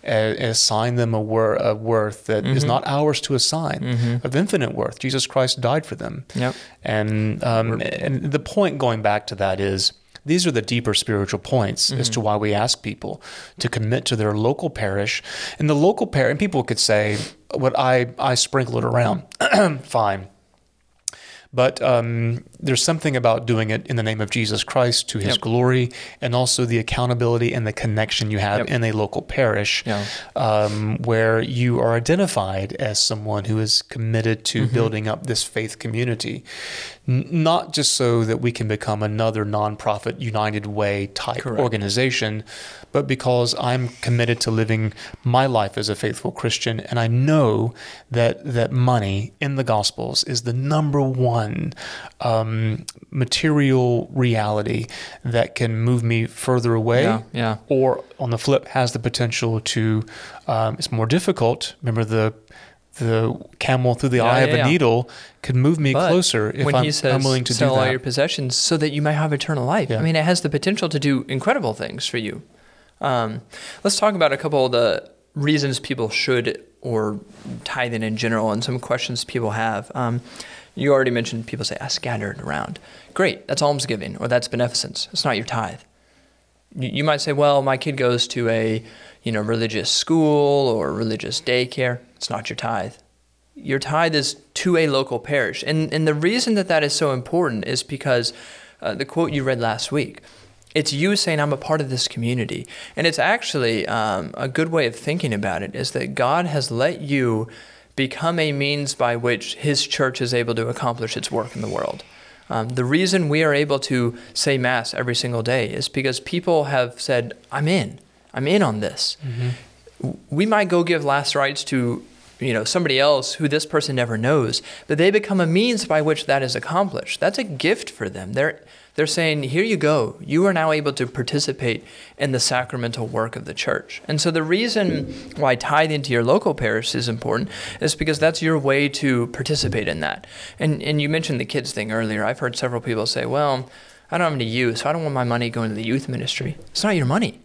and assign them a, wor- a worth that is Mm-hmm. not ours to assign, of infinite worth. Jesus Christ died for them. Yep. And um, and the point going back to that is these are the deeper spiritual points as to why we ask people to commit to their local parish. And the local parish, and people could say, "What I I sprinkle it around, fine." But um, there's something about doing it in the name of Jesus Christ to His Yep. glory, and also the accountability and the connection you have Yep. in a local parish, Yeah. um, where you are identified as someone who is committed to Mm-hmm. building up this faith community, N- not just so that we can become another nonprofit United Way type Correct. organization, but because I'm committed to living my life as a faithful Christian, and I know that that money in the Gospels is the number one um, material reality that can move me further away, Yeah, yeah. or on the flip has the potential to. Um, it's more difficult. Remember the. The camel through the Yeah, eye yeah, of a yeah. needle could move me But closer if I'm, he says I'm willing to sell do that. all your possessions so that you might have eternal life. I mean, it has the potential to do incredible things for you. Um, let's talk about a couple of the reasons people should or tithing in general and some questions people have. Um, you already mentioned people say, I scattered around. Great, that's almsgiving or that's beneficence. It's not your tithe. You, you might say, well, my kid goes to a you know religious school or religious daycare. It's not your tithe your tithe is to a local parish. And, and the reason that that is so important is because uh, the quote you read last week, it's you saying, I'm a part of this community. And it's actually um, a good way of thinking about it is that God has let you become a means by which his church is able to accomplish its work in the world. Um, the reason we are able to say Mass every single day is because people have said, I'm in. I'm in on this. Mm-hmm. We might go give last rites to you know somebody else who this person never knows, but they become a means by which that is accomplished. That's a gift for them. They're they're saying, here you go. You are now able to participate in the sacramental work of the church. And so the reason why tithing to your local parish is important is because that's your way to participate in that. And and you mentioned the kids thing earlier. I've heard several people say, well, I don't have any youth, so I don't want my money going to the youth ministry. It's not your money.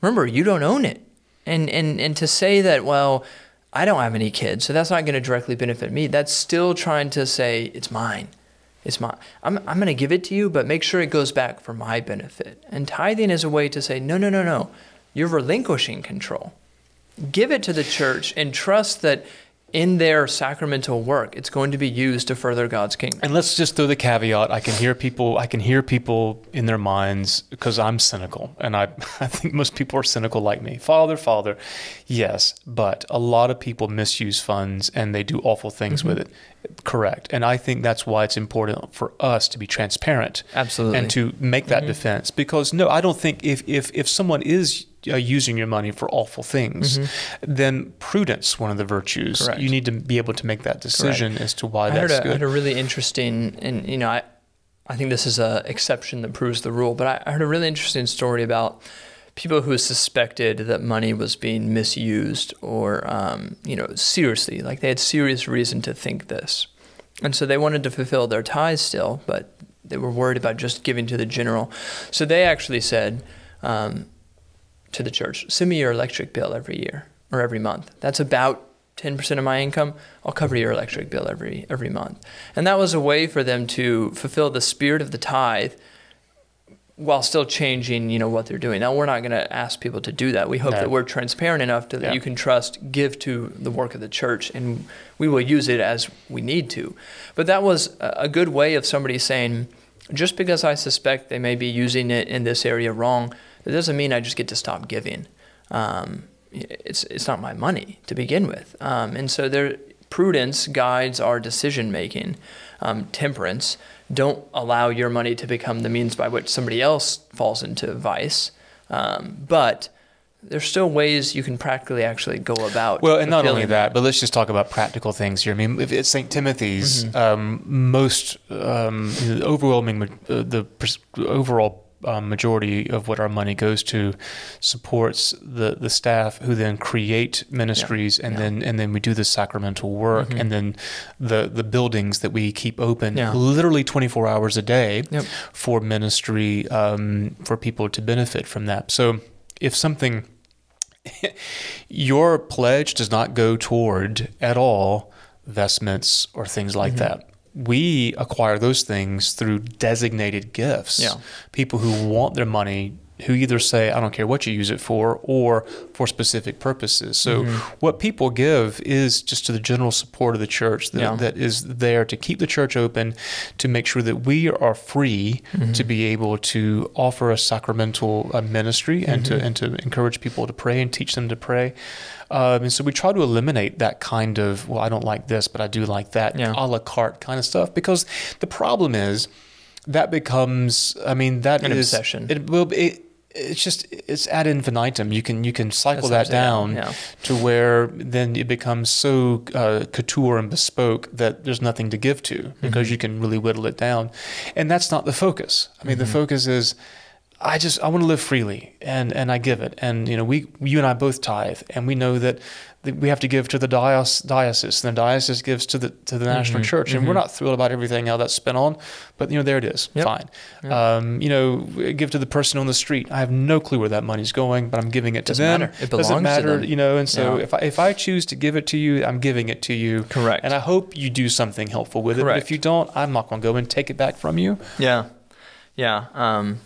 Remember, you don't own it. And and and to say that, well, I don't have any kids, so that's not going to directly benefit me. That's still trying to say it's mine. It's my I'm I'm going to give it to you, but make sure it goes back for my benefit. And tithing is a way to say no, no, no, no. You're relinquishing control. Give it to the church and trust that in their sacramental work, it's going to be used to further God's kingdom. And let's just throw the caveat. I can hear people. I can hear people in their minds because I'm cynical, and I, I think most people are cynical like me. Father, Father, yes, but a lot of people misuse funds and they do awful things mm-hmm. with it. Correct, and I think that's why it's important for us to be transparent, absolutely, and to make that mm-hmm. defense. Because no, I don't think if if if someone is uh, using your money for awful things, mm-hmm. then prudence, one of the virtues, Correct. you need to be able to make that decision Correct. as to why I that's a, good. I heard a really interesting, and you know, I, I think this is a exception that proves the rule, but I, I heard a really interesting story about people who suspected that money was being misused or, um, you know, seriously, like they had serious reason to think this. And so they wanted to fulfill their tithe still, but they were worried about just giving to the general. So they actually said, um, to the church, send me your electric bill every year or every month. That's about 10% of my income. I'll cover your electric bill every every month. And that was a way for them to fulfill the spirit of the tithe while still changing, you know, what they're doing. Now we're not going to ask people to do that. We hope no. that we're transparent enough to, that yeah. you can trust, give to the work of the church, and we will use it as we need to. But that was a good way of somebody saying, just because I suspect they may be using it in this area wrong, that doesn't mean I just get to stop giving. Um, it's it's not my money to begin with, um, and so there prudence guides our decision making. Um, temperance don't allow your money to become the means by which somebody else falls into vice, um, but there's still ways you can practically actually go about. Well, and not only that, but let's just talk about practical things here. I mean, if it's St. Timothy's, mm-hmm. um, most um, overwhelming, uh, the overall um, majority of what our money goes to supports the, the staff who then create ministries yeah. and yeah. then and then we do the sacramental work mm-hmm. and then the the buildings that we keep open yeah. literally 24 hours a day yep. for ministry um, for people to benefit from that so if something your pledge does not go toward at all vestments or things like mm-hmm. that we acquire those things through designated gifts. Yeah. People who want their money who either say, I don't care what you use it for, or for specific purposes. So, mm-hmm. what people give is just to the general support of the church that, yeah. that is there to keep the church open, to make sure that we are free mm-hmm. to be able to offer a sacramental uh, ministry and, mm-hmm. to, and to encourage people to pray and teach them to pray. Um, and so we try to eliminate that kind of, well, I don't like this, but I do like that, yeah. a la carte kind of stuff. Because the problem is that becomes, I mean, that An is, obsession. It will, it, it's just it's ad infinitum. You can you can cycle That's that down yeah. to where then it becomes so uh, couture and bespoke that there's nothing to give to because mm-hmm. you can really whittle it down, and that's not the focus. I mean, mm-hmm. the focus is I just I want to live freely and and I give it and you know we you and I both tithe and we know that, we have to give to the diocese and the diocese gives to the to the mm-hmm, national church and mm-hmm. we're not thrilled about everything how that's spent on but you know there it is yep. fine yep. Um, you know give to the person on the street I have no clue where that money's going but I'm giving it to Doesn't them matter. it belongs doesn't matter to them. you know and so yeah. if I, if I choose to give it to you I'm giving it to you correct and I hope you do something helpful with correct. it but if you don't I'm not going to go and take it back from you yeah yeah um,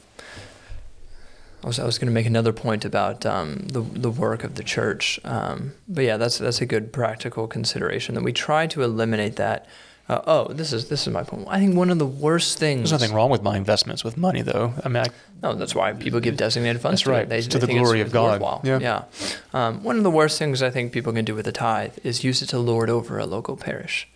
I was, I was going to make another point about um, the the work of the church, um, but yeah, that's that's a good practical consideration that we try to eliminate that. Uh, oh, this is this is my point. I think one of the worst things. There's nothing wrong with my investments with money, though. I mean, I, no, that's why people give designated funds. That's right. They, to they the glory of God. Worthwhile. Yeah. yeah. Um, one of the worst things I think people can do with a tithe is use it to lord over a local parish.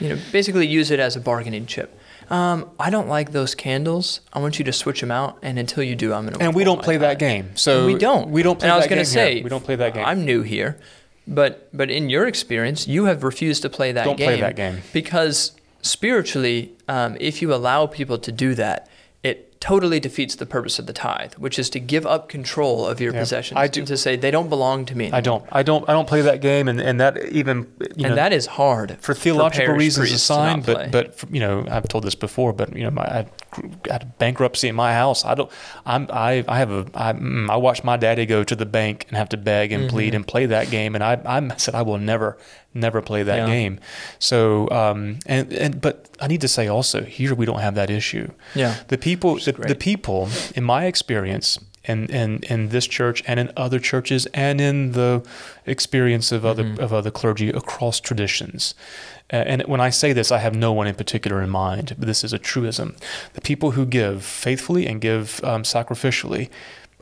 You know, basically use it as a bargaining chip. Um, I don't like those candles. I want you to switch them out, and until you do, I'm going to. And we don't play that game. So we don't. We don't play that game. and I was gonna say here. We don't play that game. I'm new here, but but in your experience, you have refused to play that Don't game. play that game. because spiritually, um, if you allow people to do that, totally defeats the purpose of the tithe, which is to give up control of your Yeah, possessions I do- and to say they don't belong to me. I don't. I don't. I don't play that game, and, and that even you and know, that is hard for theological parish reasons priests to not assigned. play. But but you know, I've told this before. But you know, my I had bankruptcy in my house. I don't. I'm I I have a I, mm, watched my daddy go to the bank and have to beg and Mm-hmm. plead and play that game, and I I said I will never never play that Yeah. game. So um and and but I need to say also here we don't have that issue. Yeah. The people the, the people in my experience in, in, in this church and in other churches and in the experience of other Mm-hmm. of other clergy across traditions. Uh, and when I say this, I have no one in particular in mind, but this is a truism. The people who give faithfully and give um, sacrificially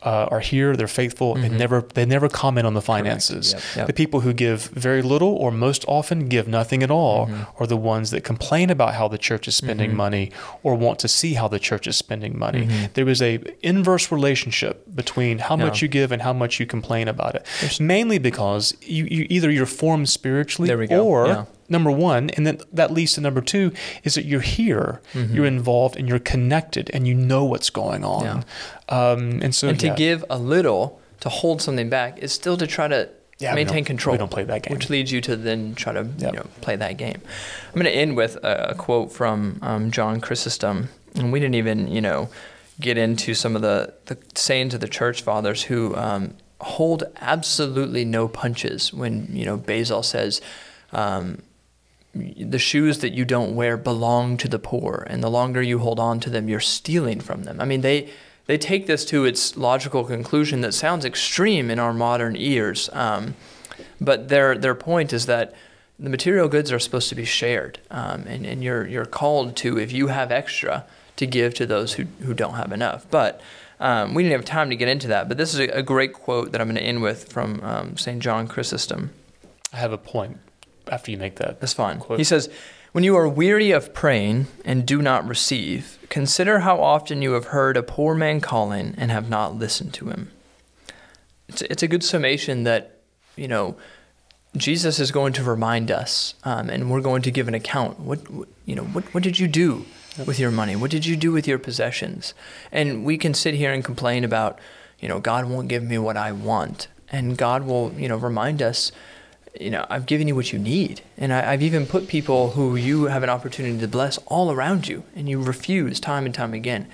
uh, are here. They're faithful and never they never comment on the finances. Mm-hmm. Yep, yep. The people who give very little or most often give nothing at all Mm-hmm. are the ones that complain about how the church is spending money or want to see how the church is spending money. There is a inverse relationship between how much Mm-hmm. You give and how much you complain about it. Mainly because you, you either you're formed spiritually There we go. or Yeah. Number one, and then that leads to number two, is that you're here, Mm-hmm. you're involved, and you're connected, and you know what's going on. Yeah. Um, and so, and to yeah. give a little to hold something back is still to try to Yeah, maintain control. we don't play that game. which leads you to then try to Yep. you know play that game. I'm going to end with a, a quote from um, John Chrysostom, and we didn't even you know get into some of the the sayings of the church fathers who um, hold absolutely no punches when you know Basil says. Um, the shoes that you don't wear belong to the poor and the longer you hold on to them you're stealing from them. I mean they they take this to its logical conclusion that sounds extreme in our modern ears um, but their their point is that the material goods are supposed to be shared um, and, and you're you're called to if you have extra to give to those who, who don't have enough. But um, we didn't have time to get into that but this is a, a great quote that i'm going to end with from um, st john chrysostom. I have a point after you make that. that's fine. Quote. He says, When you are weary of praying and do not receive, consider how often you have heard a poor man calling and have not listened to him. It's, it's a good summation that, you know, Jesus is going to remind us, um, and we're going to give an account. What, what you know, what, what did you do with your money? What did you do with your possessions? And we can sit here and complain about, you know, God won't give me what I want, and God will, you know, remind us, you know, I've given you what you need, and I, I've even put people who you have an opportunity to bless all around you, and you refuse time and time again.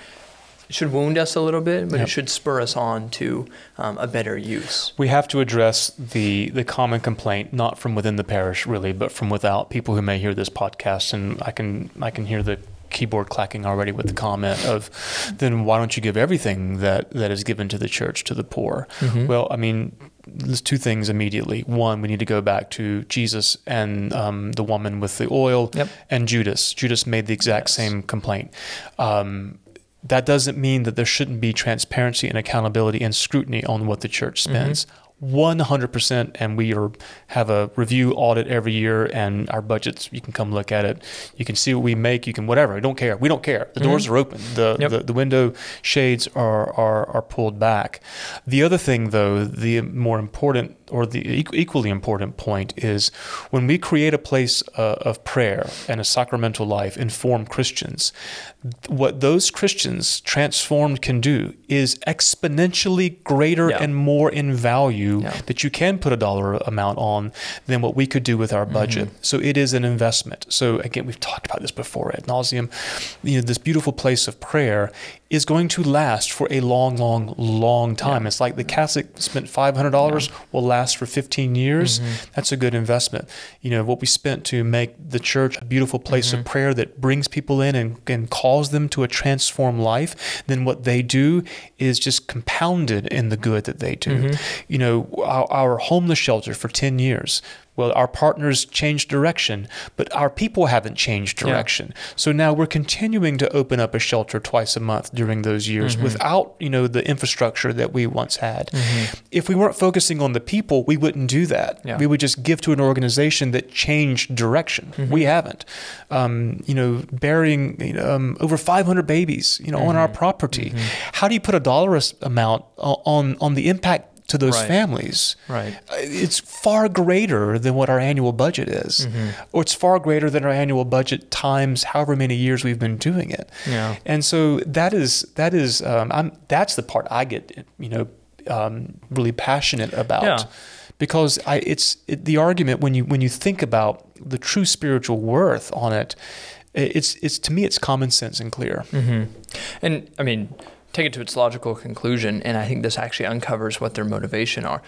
It should wound us a little bit, but Yep. it should spur us on to um, a better use. We have to address the the common complaint, not from within the parish really, but from without. People who may hear this podcast, and I can I can hear the keyboard clacking already with the comment of, then why don't you give everything that that is given to the church to the poor? Mm-hmm. Well, I mean. There's two things immediately. One, we need to go back to Jesus and um, the woman with the oil, Yep. and Judas. Judas made the exact Yes. same complaint. Um, that doesn't mean that there shouldn't be transparency and accountability and scrutiny on what the church spends. 100% and we are have a review audit every year and our budgets you can come look at it. You can see what we make you can whatever I don't care. We don't care. The mm-hmm. doors are open. The, Yep. the the window shades are, are are pulled back. The other thing though the more important or the equally important point is when we create a place uh, of prayer and a sacramental life inform Christians what those Christians transformed can do is exponentially greater Yeah. and more in value Yeah. that you can put a dollar amount on than what we could do with our budget. Mm-hmm. So it is an investment. So again, we've talked about this before ad nauseum. You know, this beautiful place of prayer is going to last for a long, long, long time. It's like the cassock spent five hundred dollars will last for fifteen years. Mm-hmm. That's a good investment. You know what we spent to make the church a beautiful place Mm-hmm. of prayer that brings people in and, and calls them to a transformed life. Then what they do is just compounded in the good that they do. Mm-hmm. You know, our, our homeless shelter for ten years Well, our partners changed direction, but our people haven't changed Yeah. direction. So now we're continuing to open up a shelter twice a month during those years Mm-hmm. without, you know, the infrastructure that we once had. If we weren't focusing on the people, we wouldn't do that. Yeah. We would just give to an organization that changed direction. Mm-hmm. We haven't. Um, you know, burying you know, um, over 500 babies, you know, on our Mm-hmm. property. How do you put a dollar amount on on the impact to those Right. families? Right. Uh, It's far greater than what our annual budget is, Mm-hmm. or it's far greater than our annual budget times however many years we've been doing it. Yeah. And so that is that is um, I'm that's the part I get you know um, really passionate about Yeah. because I it's it, the argument when you when you think about the true spiritual worth on it, it's it's to me it's common sense and clear. hmm And I mean, take it to its logical conclusion, and I think this actually uncovers what their motivation are.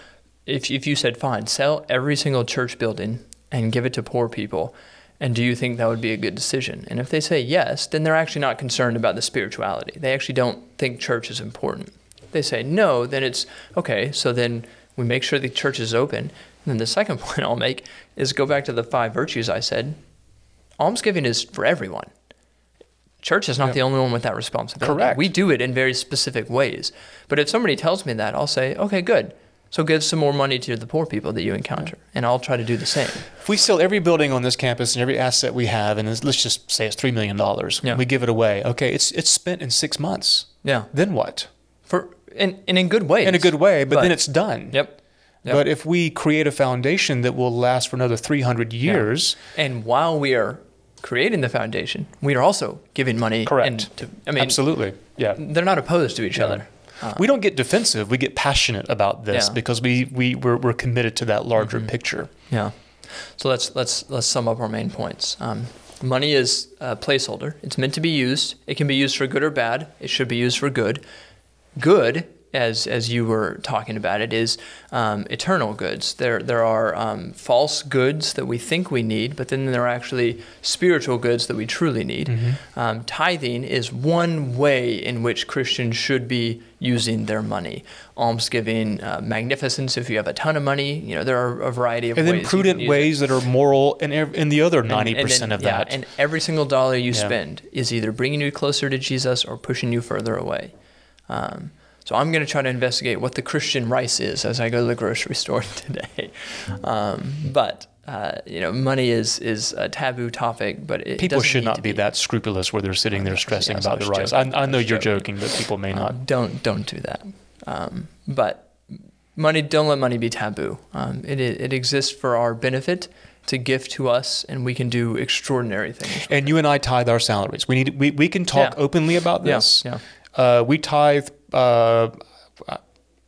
If if you said, "Fine, sell every single church building and give it to poor people," and do you think that would be a good decision? And if they say yes, then they're actually not concerned about the spirituality. They actually don't think church is important. They say no, then it's okay. So then we make sure the church is open. And then the second point I'll make is go back to the five virtues I said. Almsgiving is for everyone. Church is not Yep. the only one with that responsibility. Correct. We do it in very specific ways. But if somebody tells me that, I'll say, okay, good. So give some more money to the poor people that you encounter, and I'll try to do the same. If we sell every building on this campus and every asset we have, and let's just say it's three million dollars, Yeah. we give it away. Okay, it's it's spent in six months. Yeah, Then what? for and, and in good ways. In a good way, but, then it's done. yep. Yep. But if we create a foundation that will last for another 300 years, And while we are creating the foundation, we are also giving money. Correct. And to, I mean, absolutely, yeah. they're not opposed to each Yeah. other. Uh, we don't get defensive. We get passionate about this Yeah. because we we we're, we're committed to that larger picture. Yeah. So let's let's let's sum up our main points. Um, money is a placeholder. It's meant to be used. It can be used for good or bad. It should be used for good. Good, as as you were talking about it, is um, eternal goods. There there are um, false goods that we think we need, but then there are actually spiritual goods that we truly need. Um, tithing is one way in which Christians should be using their money. Almsgiving, uh, magnificence. If you have a ton of money, you know there are a variety of And ways. then prudent use it. ways that are moral, and ev- and the other ninety percent of yeah, that. and every single dollar you Yeah. spend is either bringing you closer to Jesus or pushing you further away. Um, so I'm going to try to investigate what the Christian rice is as I go to the grocery store today. Um, but uh, you know, money is is a taboo topic, but it people should not to be, that scrupulous where they're sitting there stressing yes, about the rice. I, I know you're joking. but people may not. Um, don't don't do that. Um, but money, don't let money be taboo. Um, it it exists for our benefit. To gift to us, and we can do extraordinary things. And you and I tithe our salaries. We need we, we can talk Yeah. openly about Yeah, this. yeah. Uh, we tithe. Uh,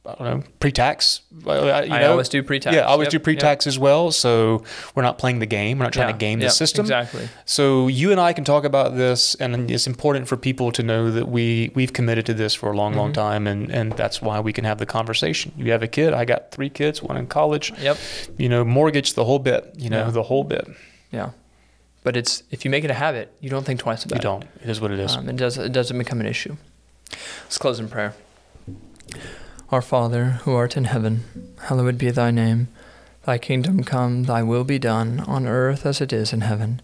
I don't know pre-tax. Uh, you I know? always do pre-tax. Yeah, I always Yep, do pre-tax as well. So we're not playing the game. We're not trying Yeah, to game the system. Exactly. So you and I can talk about this, and it's important for people to know that we we've committed to this for a long, long Mhm. time, and and that's why we can have the conversation. You have a kid. I got three kids. One in college. Yep. You know, mortgage the whole bit. You know, Yeah. the whole bit. Yeah. But it's if you make it a habit, you don't think twice about it. You don't. It is what it is. Um, it does. It doesn't become an issue. Let's close in prayer. Our Father, who art in heaven, hallowed be thy name. Thy kingdom come. Thy will be done on earth as it is in heaven.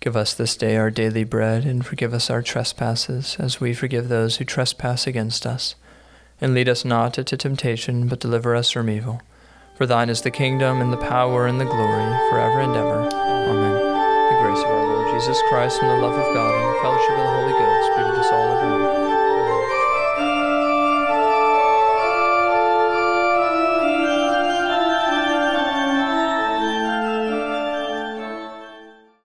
Give us this day our daily bread, and forgive us our trespasses, as we forgive those who trespass against us. And lead us not into temptation, but deliver us from evil. For thine is the kingdom, and the power, and the glory, forever and ever. Amen. The grace of our Lord Jesus Christ, and the love of God, and the fellowship of the Holy Ghost be with us all evermore.